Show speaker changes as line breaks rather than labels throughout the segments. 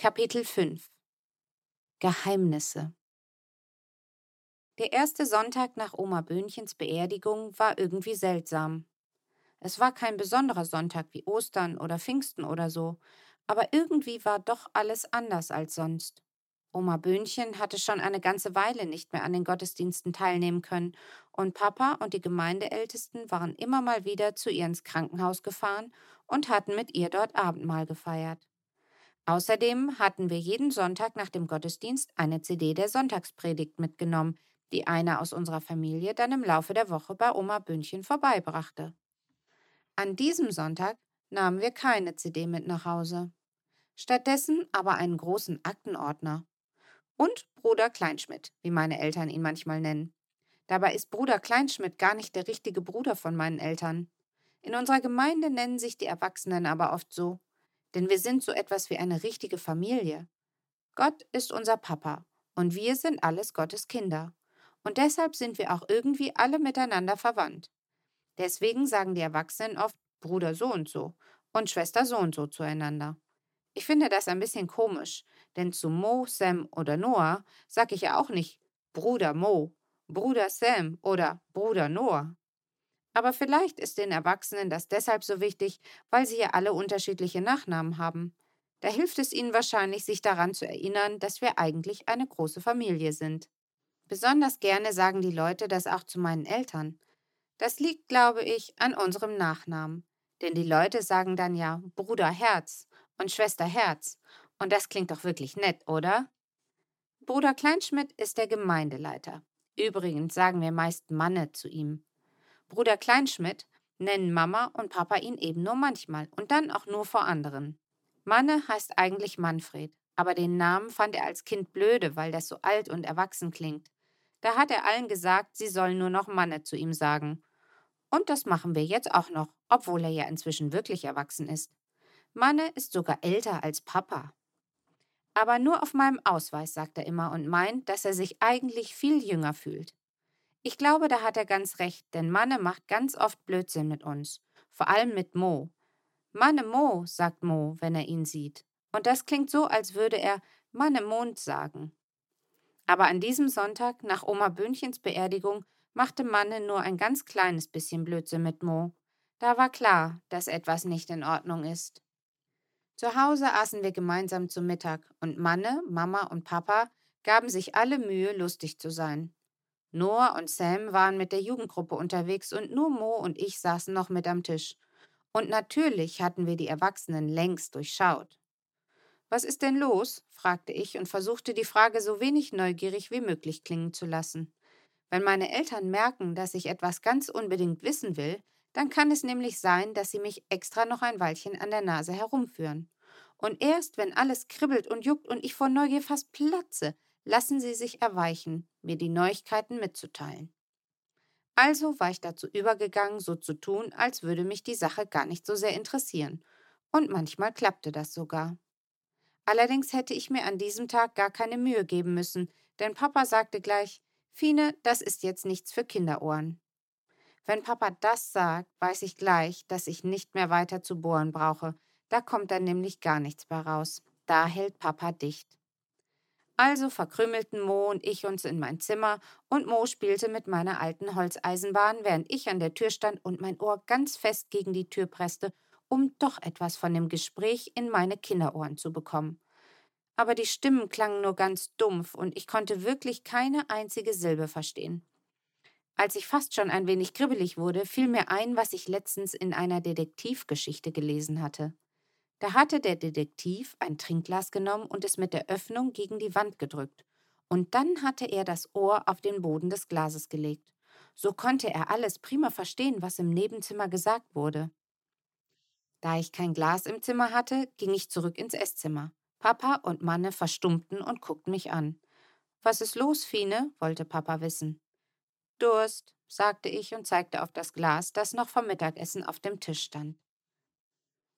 Kapitel 5 Geheimnisse Der erste Sonntag nach Oma Böhnchens Beerdigung war irgendwie seltsam. Es war kein besonderer Sonntag wie Ostern oder Pfingsten oder so, aber irgendwie war doch alles anders als sonst. Oma Böhnchen hatte schon eine ganze Weile nicht mehr an den Gottesdiensten teilnehmen können, und Papa und die Gemeindeältesten waren immer mal wieder zu ihr ins Krankenhaus gefahren und hatten mit ihr dort Abendmahl gefeiert. Außerdem hatten wir jeden Sonntag nach dem Gottesdienst eine CD der Sonntagspredigt mitgenommen, die einer aus unserer Familie dann im Laufe der Woche bei Oma Böhnchen vorbeibrachte. An diesem Sonntag nahmen wir keine CD mit nach Hause. Stattdessen aber einen großen Aktenordner. Und Bruder Kleinschmidt, wie meine Eltern ihn manchmal nennen. Dabei ist Bruder Kleinschmidt gar nicht der richtige Bruder von meinen Eltern. In unserer Gemeinde nennen sich die Erwachsenen aber oft so denn wir sind so etwas wie eine richtige Familie. Gott ist unser Papa und wir sind alles Gottes Kinder. Und deshalb sind wir auch irgendwie alle miteinander verwandt. Deswegen sagen die Erwachsenen oft Bruder so und so und Schwester so und so zueinander. Ich finde das ein bisschen komisch, denn zu Mo, Sam oder Noah sage ich ja auch nicht Bruder Mo, Bruder Sam oder Bruder Noah. Aber vielleicht ist den Erwachsenen das deshalb so wichtig, weil sie ja alle unterschiedliche Nachnamen haben. Da hilft es ihnen wahrscheinlich, sich daran zu erinnern, dass wir eigentlich eine große Familie sind. Besonders gerne sagen die Leute das auch zu meinen Eltern. Das liegt, glaube ich, an unserem Nachnamen. Denn die Leute sagen dann ja Bruder Herz und Schwester Herz. Und das klingt doch wirklich nett, oder? Bruder Kleinschmidt ist der Gemeindeleiter. Übrigens sagen wir meist Manne zu ihm. Bruder Kleinschmidt nennen Mama und Papa ihn eben nur manchmal und dann auch nur vor anderen. Manne heißt eigentlich Manfred, aber den Namen fand er als Kind blöde, weil das so alt und erwachsen klingt. Da hat er allen gesagt, sie sollen nur noch Manne zu ihm sagen. Und das machen wir jetzt auch noch, obwohl er ja inzwischen wirklich erwachsen ist. Manne ist sogar älter als Papa. Aber nur auf meinem Ausweis, sagt er immer und meint, dass er sich eigentlich viel jünger fühlt. Ich glaube, da hat er ganz recht, denn Manne macht ganz oft Blödsinn mit uns, vor allem mit Mo. Manne Mo, sagt Mo, wenn er ihn sieht. Und das klingt so, als würde er Manne Mond sagen. Aber an diesem Sonntag, nach Oma Böhnchens Beerdigung, machte Manne nur ein ganz kleines bisschen Blödsinn mit Mo. Da war klar, dass etwas nicht in Ordnung ist. Zu Hause aßen wir gemeinsam zu Mittag und Manne, Mama und Papa gaben sich alle Mühe, lustig zu sein. Noah und Sam waren mit der Jugendgruppe unterwegs und nur Mo und ich saßen noch mit am Tisch. Und natürlich hatten wir die Erwachsenen längst durchschaut. Was ist denn los? fragte ich und versuchte die Frage so wenig neugierig wie möglich klingen zu lassen. Wenn meine Eltern merken, dass ich etwas ganz unbedingt wissen will, dann kann es nämlich sein, dass sie mich extra noch ein Weilchen an der Nase herumführen. Und erst wenn alles kribbelt und juckt und ich vor Neugier fast platze, lassen sie sich erweichen, mir die Neuigkeiten mitzuteilen. Also war ich dazu übergegangen, so zu tun, als würde mich die Sache gar nicht so sehr interessieren. Und manchmal klappte das sogar. Allerdings hätte ich mir an diesem Tag gar keine Mühe geben müssen, denn Papa sagte gleich, Fine, das ist jetzt nichts für Kinderohren. Wenn Papa das sagt, weiß ich gleich, dass ich nicht mehr weiter zu bohren brauche. Da kommt dann nämlich gar nichts mehr raus. Da hält Papa dicht. Also verkrümelten Mo und ich uns in mein Zimmer und Mo spielte mit meiner alten Holzeisenbahn, während ich an der Tür stand und mein Ohr ganz fest gegen die Tür presste, um doch etwas von dem Gespräch in meine Kinderohren zu bekommen. Aber die Stimmen klangen nur ganz dumpf und ich konnte wirklich keine einzige Silbe verstehen. Als ich fast schon ein wenig kribbelig wurde, fiel mir ein, was ich letztens in einer Detektivgeschichte gelesen hatte. Da hatte der Detektiv ein Trinkglas genommen und es mit der Öffnung gegen die Wand gedrückt. Und dann hatte er das Ohr auf den Boden des Glases gelegt. So konnte er alles prima verstehen, was im Nebenzimmer gesagt wurde. Da ich kein Glas im Zimmer hatte, ging ich zurück ins Esszimmer. Papa und Manne verstummten und guckten mich an. Was ist los, Fine? wollte Papa wissen. Durst, sagte ich und zeigte auf das Glas, das noch vom Mittagessen auf dem Tisch stand.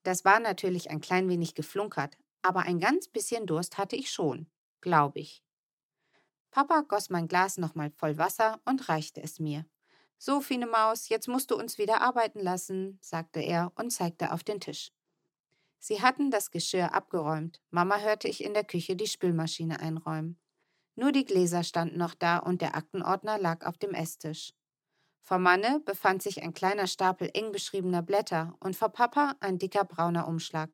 Das war natürlich ein klein wenig geflunkert, aber ein ganz bisschen Durst hatte ich schon, glaube ich. Papa goss mein Glas nochmal voll Wasser und reichte es mir. So, Fine Maus, jetzt musst du uns wieder arbeiten lassen, sagte er und zeigte auf den Tisch. Sie hatten das Geschirr abgeräumt. Mama hörte ich in der Küche die Spülmaschine einräumen. Nur die Gläser standen noch da und der Aktenordner lag auf dem Esstisch. Vor Manne befand sich ein kleiner Stapel eng beschriebener Blätter und vor Papa ein dicker brauner Umschlag.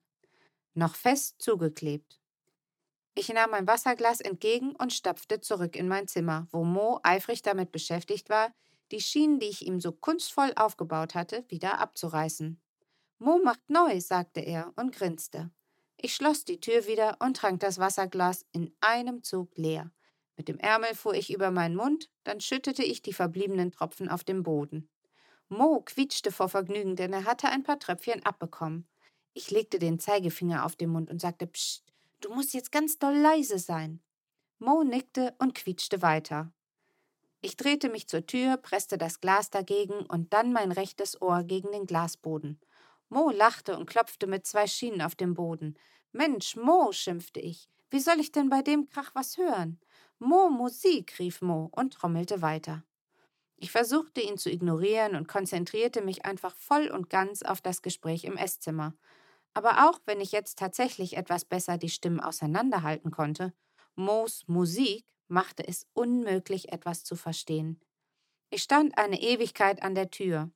Noch fest zugeklebt. Ich nahm mein Wasserglas entgegen und stapfte zurück in mein Zimmer, wo Mo eifrig damit beschäftigt war, die Schienen, die ich ihm so kunstvoll aufgebaut hatte, wieder abzureißen. Mo macht neu, sagte er und grinste. Ich schloss die Tür wieder und trank das Wasserglas in einem Zug leer. Mit dem Ärmel fuhr ich über meinen Mund, dann schüttete ich die verbliebenen Tropfen auf den Boden. Mo quietschte vor Vergnügen, denn er hatte ein paar Tröpfchen abbekommen. Ich legte den Zeigefinger auf den Mund und sagte, Psst, du musst jetzt ganz doll leise sein. Mo nickte und quietschte weiter. Ich drehte mich zur Tür, presste das Glas dagegen und dann mein rechtes Ohr gegen den Glasboden. Mo lachte und klopfte mit zwei Schienen auf dem Boden. Mensch, Mo, schimpfte ich, wie soll ich denn bei dem Krach was hören? Mo, Musik, rief Mo und trommelte weiter. Ich versuchte ihn zu ignorieren und konzentrierte mich einfach voll und ganz auf das Gespräch im Esszimmer. Aber auch wenn ich jetzt tatsächlich etwas besser die Stimmen auseinanderhalten konnte, Moos Musik machte es unmöglich, etwas zu verstehen. Ich stand eine Ewigkeit an der Tür.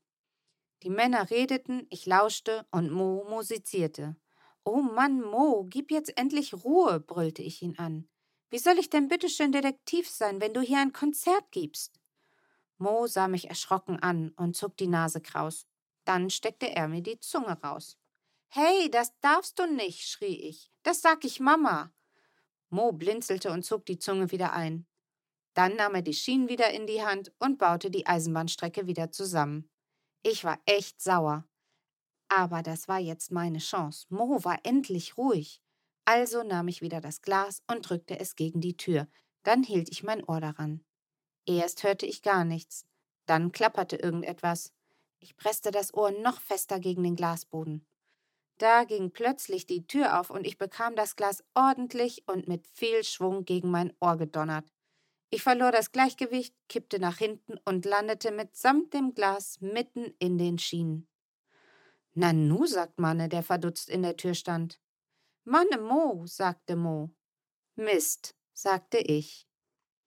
Die Männer redeten, ich lauschte und Mo musizierte. Oh Mann, Mo, gib jetzt endlich Ruhe, brüllte ich ihn an. Wie soll ich denn bitteschön Detektiv sein, wenn du hier ein Konzert gibst? Mo sah mich erschrocken an und zog die Nase kraus. Dann steckte er mir die Zunge raus. Hey, das darfst du nicht, schrie ich. Das sag ich Mama. Mo blinzelte und zog die Zunge wieder ein. Dann nahm er die Schienen wieder in die Hand und baute die Eisenbahnstrecke wieder zusammen. Ich war echt sauer. Aber das war jetzt meine Chance. Mo war endlich ruhig. Also nahm ich wieder das Glas und drückte es gegen die Tür. Dann hielt ich mein Ohr daran. Erst hörte ich gar nichts. Dann klapperte irgendetwas. Ich presste das Ohr noch fester gegen den Glasboden. Da ging plötzlich die Tür auf und ich bekam das Glas ordentlich und mit viel Schwung gegen mein Ohr gedonnert. Ich verlor das Gleichgewicht, kippte nach hinten und landete mitsamt dem Glas mitten in den Schienen. Nanu, sagt Manne, der verdutzt in der Tür stand. Manne Mo, sagte Mo. Mist, sagte ich.